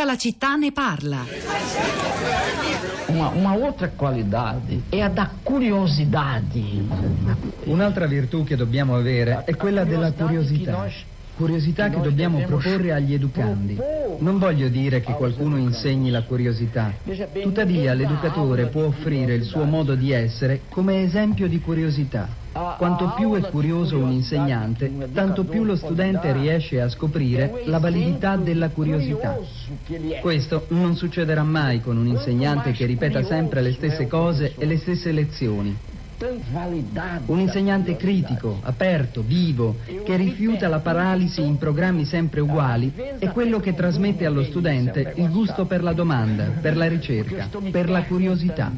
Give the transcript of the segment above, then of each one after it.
Tutta la città ne parla. Uma, uma outra qualidade é a da curiosidade. Un'altra virtù che dobbiamo avere è quella della curiosità. Curiosità che dobbiamo proporre agli educandi. Non voglio dire che qualcuno insegni la curiosità. Tuttavia l'educatore può offrire il suo modo di essere come esempio di curiosità. Quanto più è curioso un insegnante, tanto più lo studente riesce a scoprire la validità della curiosità. Questo non succederà mai con un insegnante che ripeta sempre le stesse cose e le stesse lezioni. Un insegnante critico, aperto, vivo, che rifiuta la paralisi in programmi sempre uguali, è quello che trasmette allo studente il gusto per la domanda, per la ricerca, per la curiosità.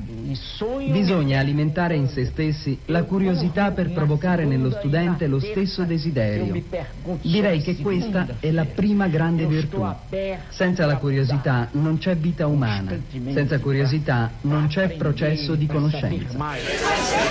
Bisogna alimentare in se stessi la curiosità per provocare nello studente lo stesso desiderio. Direi che questa è la prima grande virtù. Senza la curiosità non c'è vita umana, senza curiosità non c'è processo di conoscenza.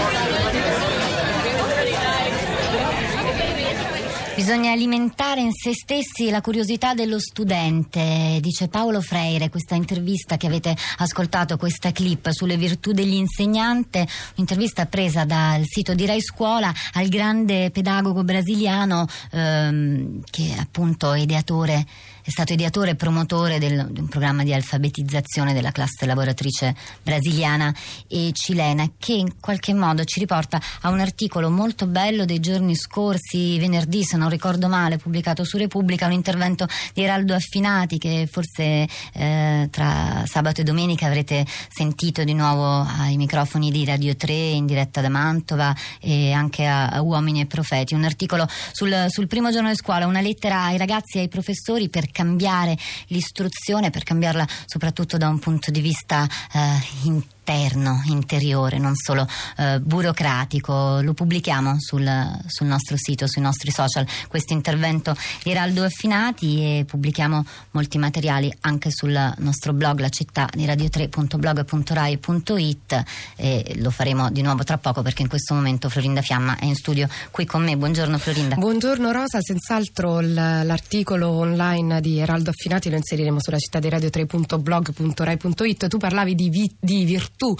Bisogna alimentare in se stessi la curiosità dello studente, dice Paolo Freire, questa intervista che avete ascoltato, questa clip sulle virtù degli insegnanti, un'intervista presa dal sito di Rai Scuola al grande pedagogo brasiliano ehm, che è appunto ideatore è stato ideatore e promotore del, di un programma di alfabetizzazione della classe lavoratrice brasiliana e cilena che in qualche modo ci riporta a un articolo molto bello dei giorni scorsi, venerdì se non ricordo male, pubblicato su Repubblica, un intervento di Eraldo Affinati che forse eh, tra sabato e domenica avrete sentito di nuovo ai microfoni di Radio 3 in diretta da Mantova e anche a, a Uomini e Profeti. Un articolo sul, sul primo giorno di scuola, una lettera ai ragazzi e ai professori per cambiare l'istruzione, per cambiarla soprattutto da un punto di vista eh, interno interno, interiore, non solo eh, burocratico. Lo pubblichiamo sul, sul, nostro sito, sui nostri social, questo intervento di Raldo Affinati e pubblichiamo molti materiali anche sul nostro blog, la città di radio3.blog.rai.it e lo faremo di nuovo tra poco perché in questo momento Florinda Fiamma è in studio qui con me. Buongiorno Florinda. Buongiorno Rosa, senz'altro l'articolo online di Eraldo Affinati lo inseriremo sulla città di radio3.blog.rai.it. Tu parlavi di, vi, di virtù virtù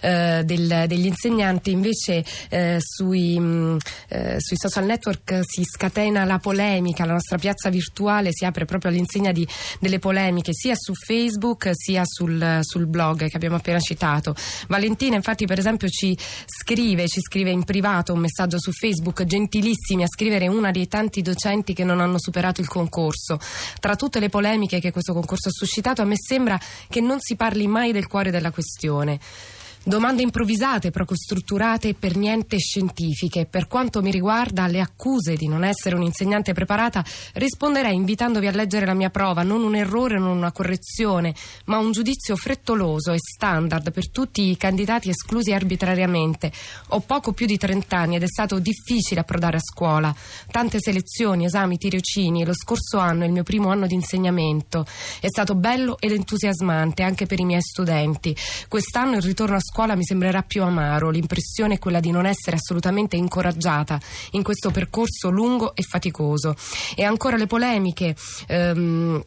eh, del, degli insegnanti, invece eh, sui, mh, mm, eh, sui, social network si scatena la polemica, la nostra piazza virtuale si apre proprio all'insegna di, delle polemiche sia su Facebook sia sul, sul blog che abbiamo appena citato. Valentina infatti per esempio ci scrive, ci scrive in privato un messaggio su Facebook, gentilissimi a scrivere una dei tanti docenti che non hanno superato il concorso. Tra tutte le polemiche che questo concorso ha suscitato, a me sembra che non si parli mai del cuore della questione persone. Domande improvvisate, poco strutturate e per niente scientifiche. Per quanto mi riguarda, alle accuse di non essere un'insegnante preparata, risponderei invitandovi a leggere la mia prova, non un errore, non una correzione, ma un giudizio frettoloso e standard per tutti i candidati esclusi arbitrariamente. Ho poco più di 30 anni ed è stato difficile approdare a scuola. Tante selezioni, esami, tirocini e lo scorso anno è il mio primo anno di insegnamento. È stato bello ed entusiasmante anche per i miei studenti. Quest'anno il ritorno a scuola mi sembrerà più amaro, l'impressione è quella di non essere assolutamente incoraggiata in questo percorso lungo e faticoso. E ancora le polemiche. Ehm,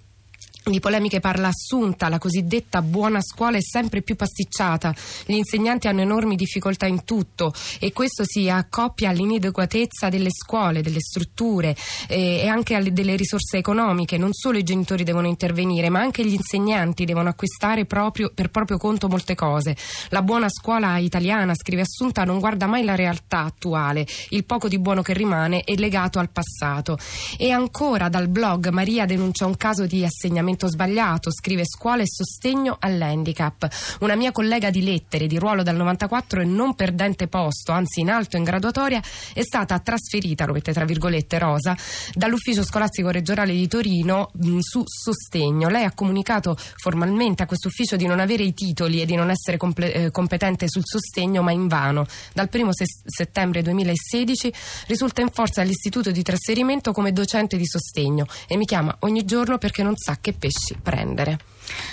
di polemiche parla Assunta, la cosiddetta buona scuola è sempre più pasticciata, gli insegnanti hanno enormi difficoltà in tutto e questo si accoppia all'inadeguatezza delle scuole, delle strutture eh, e anche alle, delle risorse economiche. Non solo i genitori devono intervenire, ma anche gli insegnanti devono acquistare proprio, per proprio conto molte cose. La buona scuola italiana, scrive Assunta, non guarda mai la realtà attuale, il poco di buono che rimane è legato al passato. E ancora dal blog Maria denuncia un caso di assegnamento ragionamento sbagliato, scrive scuola e sostegno all'handicap. Una mia collega di lettere di ruolo dal 94 e non perdente posto, anzi in alto in graduatoria, è stata trasferita, lo mette tra virgolette Rosa, dall'ufficio scolastico regionale di Torino mh, su sostegno. Lei ha comunicato formalmente a questo ufficio di non avere i titoli e di non essere comple- eh, competente sul sostegno, ma invano. Dal 1 se- settembre 2016 risulta in forza all'istituto di trasferimento come docente di sostegno e mi chiama ogni giorno perché non sa che pesci prendere.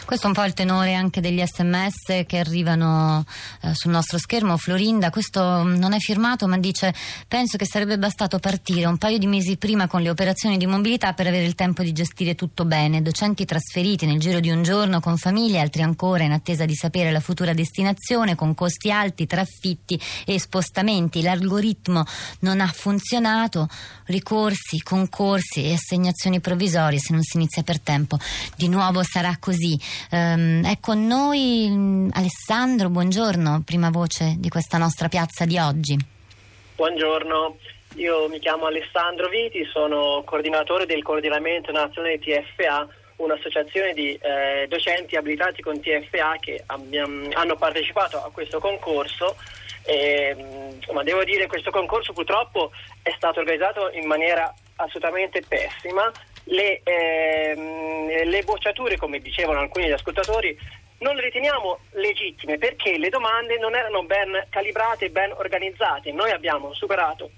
Questo è un po' il tenore anche degli sms che arrivano eh, sul nostro schermo. Florinda, questo non è firmato ma dice penso che sarebbe bastato partire un paio di mesi prima con le operazioni di mobilità per avere il tempo di gestire tutto bene. Docenti trasferiti nel giro di un giorno con famiglie, altri ancora in attesa di sapere la futura destinazione con costi alti, traffitti e spostamenti. L'algoritmo non ha funzionato, ricorsi, concorsi e assegnazioni provvisorie se non si inizia per tempo. Di nuovo sarà così. Um, è con noi mm, Alessandro, buongiorno, prima voce di questa nostra piazza di oggi. Buongiorno, io mi chiamo Alessandro Viti, sono coordinatore del coordinamento nazionale TFA, un'associazione di eh, docenti abilitati con TFA che abbiamo, hanno partecipato a questo concorso. E, mm, insomma, devo dire che questo concorso purtroppo è stato organizzato in maniera assolutamente pessima le, ehm, le bocciature, come dicevano alcuni ascoltatori, non le riteniamo legittime perché le domande non erano ben calibrate e ben organizzate. Noi abbiamo superato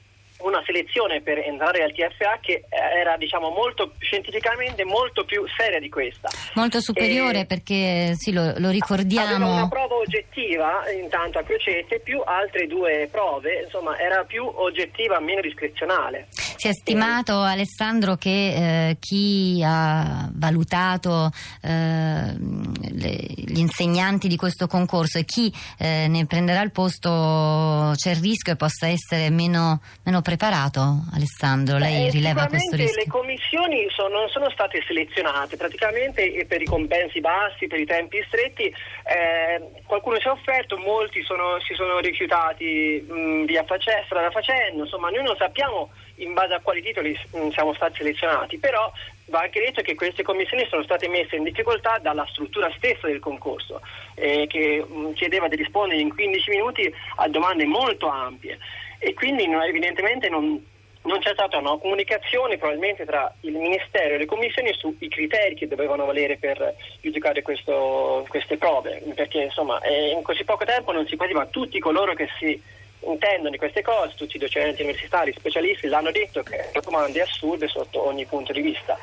una selezione per entrare al TFA che era diciamo molto scientificamente molto più seria di questa. Molto superiore e perché sì, lo, lo ricordiamo. Aveva una prova oggettiva intanto a Crocette più altre due prove, insomma era più oggettiva, meno discrezionale. Si è stimato e... Alessandro che eh, chi ha valutato eh, le, gli insegnanti di questo concorso e chi eh, ne prenderà il posto c'è il rischio che possa essere meno, meno preparato Alessandro? Lei eh, rileva questo rischio? Le commissioni sono, non sono state selezionate, praticamente per i compensi bassi, per i tempi stretti, eh, qualcuno si è offerto, molti sono, si sono rifiutati mh, via face, strada facendo, insomma noi non sappiamo in base a quali titoli mh, siamo stati selezionati, però va anche detto che queste commissioni sono state messe in difficoltà dalla struttura stessa del concorso, eh, che mh, chiedeva di rispondere in 15 minuti a domande molto ampie e quindi no, evidentemente non, non c'è stata una comunicazione probabilmente tra il Ministero e le commissioni sui criteri che dovevano valere per giudicare questo, queste prove, perché insomma in così poco tempo non si poteva tutti coloro che si intendono di queste cose, tutti i docenti universitari, specialisti l'hanno detto che la domanda è sotto ogni punto di vista.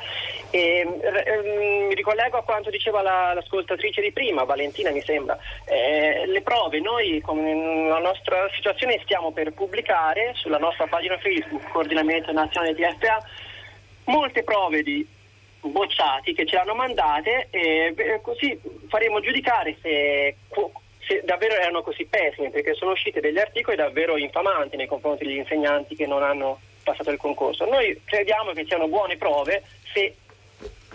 E, eh, mi ricollego a quanto diceva la, l'ascoltatrice di prima, Valentina mi sembra, eh, le prove noi con la nostra situazione stiamo per pubblicare sulla nostra pagina Facebook Coordinamento Nazionale di FA molte prove di bocciati che ce l'hanno mandate e così faremo giudicare se se davvero erano così pessimi, perché sono usciti degli articoli davvero infamanti nei confronti degli insegnanti che non hanno passato il concorso. Noi crediamo che siano buone prove se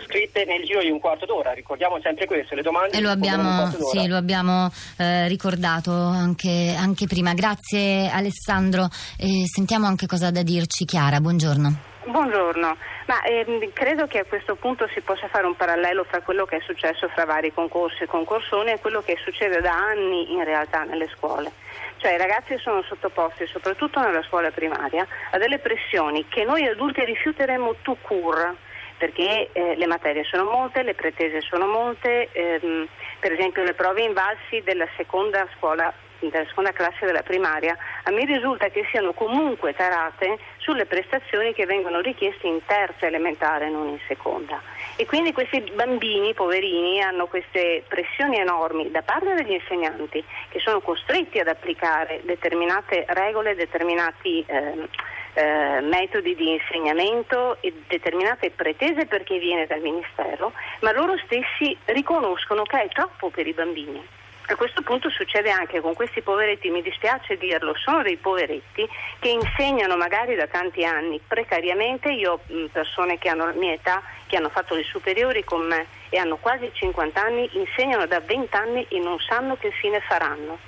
scritte nel giro di un quarto d'ora, ricordiamo sempre questo, le domande e lo abbiamo, sì, lo abbiamo eh, ricordato anche, anche, prima. Grazie Alessandro, e sentiamo anche cosa ha da dirci Chiara, buongiorno. Buongiorno, ma ehm, credo che a questo punto si possa fare un parallelo fra quello che è successo fra vari concorsi e concorsoni e quello che succede da anni in realtà nelle scuole. Cioè i ragazzi sono sottoposti, soprattutto nella scuola primaria, a delle pressioni che noi adulti rifiuteremo tout court perché eh, le materie sono molte, le pretese sono molte, ehm, per esempio le prove invalsi della seconda scuola della seconda classe della primaria, a me risulta che siano comunque tarate sulle prestazioni che vengono richieste in terza elementare, non in seconda. E quindi questi bambini, poverini, hanno queste pressioni enormi da parte degli insegnanti che sono costretti ad applicare determinate regole, determinati eh, eh, metodi di insegnamento e determinate pretese perché viene dal Ministero, ma loro stessi riconoscono che è troppo per i bambini. A questo punto succede anche con questi poveretti, mi dispiace dirlo, sono dei poveretti che insegnano magari da tanti anni. Precariamente, io ho persone che hanno la mia età, che hanno fatto le superiori con me e hanno quasi 50 anni, insegnano da 20 anni e non sanno che fine faranno.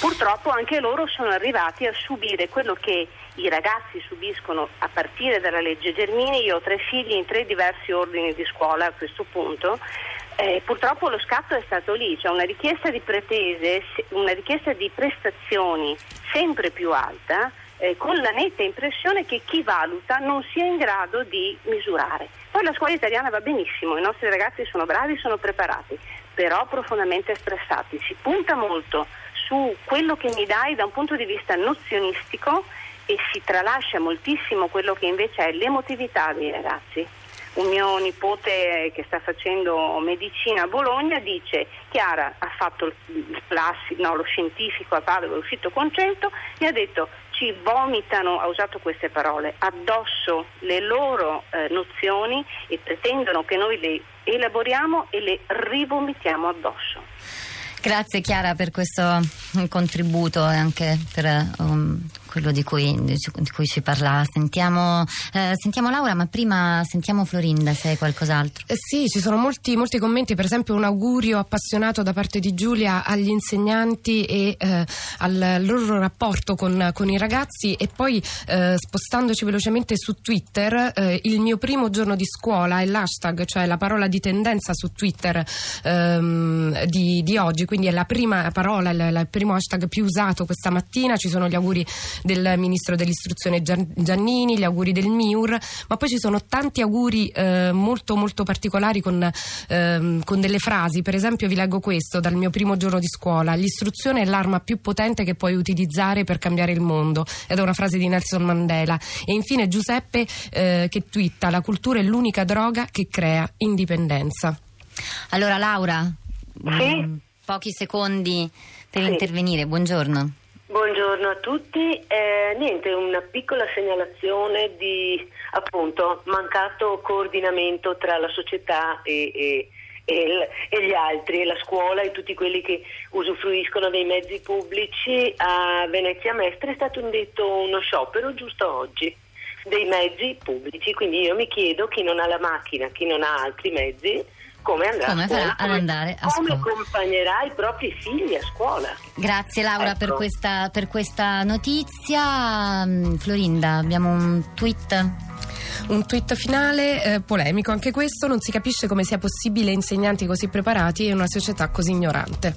Purtroppo anche loro sono arrivati a subire quello che i ragazzi subiscono a partire dalla legge Germini, io ho tre figli in tre diversi ordini di scuola a questo punto eh, purtroppo lo scatto è stato lì, cioè una richiesta di pretese, una richiesta di prestazioni sempre più alta, eh, con la netta impressione che chi valuta non sia in grado di misurare. Poi la scuola italiana va benissimo, i nostri ragazzi sono bravi, sono preparati, però profondamente stressati. Si punta molto su quello che mi dai da un punto di vista nozionistico e si tralascia moltissimo quello che invece è l'emotività dei ragazzi. Un mio nipote che sta facendo medicina a Bologna dice Chiara ha fatto classi, no, lo scientifico a Padova, è uscito con 100 e ha detto ci vomitano, ha usato queste parole, addosso le loro eh, nozioni e pretendono che noi le elaboriamo e le rivomitiamo addosso. Grazie Chiara per questo contributo e anche per um, quello di cui, di cui, ci parla. Sentiamo, eh, sentiamo, Laura, ma prima sentiamo Florinda se hai qualcos'altro. Eh sì, ci sono molti, molti, commenti, per esempio un augurio appassionato da parte di Giulia agli insegnanti e eh, al loro rapporto con, con, i ragazzi e poi eh, spostandoci velocemente su Twitter, eh, il mio primo giorno di scuola è l'hashtag, cioè la parola di tendenza su Twitter ehm, di, di, oggi, quindi è la prima parola, il, il primo hashtag più usato questa mattina, ci sono gli auguri del ministro dell'istruzione Giannini, gli auguri del MIUR, ma poi ci sono tanti auguri eh, molto molto particolari con, eh, con, delle frasi, per esempio vi leggo questo dal mio primo giorno di scuola, l'istruzione è l'arma più potente che puoi utilizzare per cambiare il mondo, ed è una frase di Nelson Mandela. E infine Giuseppe eh, che twitta, la cultura è l'unica droga che crea indipendenza. Allora Laura, sì? mh, pochi secondi per sì. intervenire, buongiorno. Buongiorno a tutti, eh, niente, una piccola segnalazione di appunto mancato coordinamento tra la società e, e, e, e, gli altri, e la scuola e tutti quelli che usufruiscono dei mezzi pubblici. A Venezia Mestre è stato indetto uno sciopero giusto oggi dei mezzi pubblici, quindi io mi chiedo chi non ha la macchina, chi non ha altri mezzi, come andrà come a scuola, farà ad andare a come scuola. accompagnerà i propri figli a scuola. Grazie Laura Ecco. per, questa, per questa notizia. Mm, Florinda, abbiamo un tweet. Un tweet finale eh, polemico, anche questo non si capisce come sia possibile insegnanti così preparati e una società così ignorante.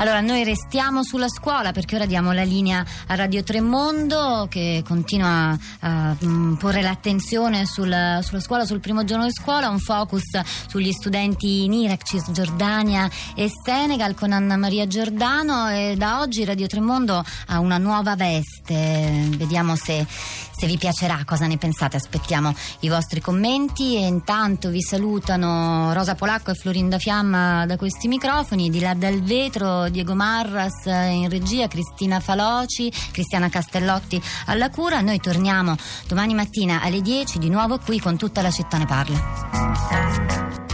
Allora, noi restiamo sulla scuola perché ora diamo la linea a Radio Tremondo che continua a mm, porre l'attenzione sul- sulla scuola, sul primo giorno di scuola, un focus sugli studenti in Iraq, Cisgiordania e Senegal con Anna Maria Giordano e da oggi Radio Tremondo ha una nuova veste. Vediamo se, se vi piacerà, cosa ne pensate. Aspettiamo i vostri commenti e intanto vi salutano Rosa Polacco e Florinda Fiamma da questi microfoni, di là dal vetro Diego Marras in regia, Cristina Faloci, Cristiana Castellotti alla cura. Noi torniamo domani mattina alle 10 di nuovo qui con tutta la città ne parla.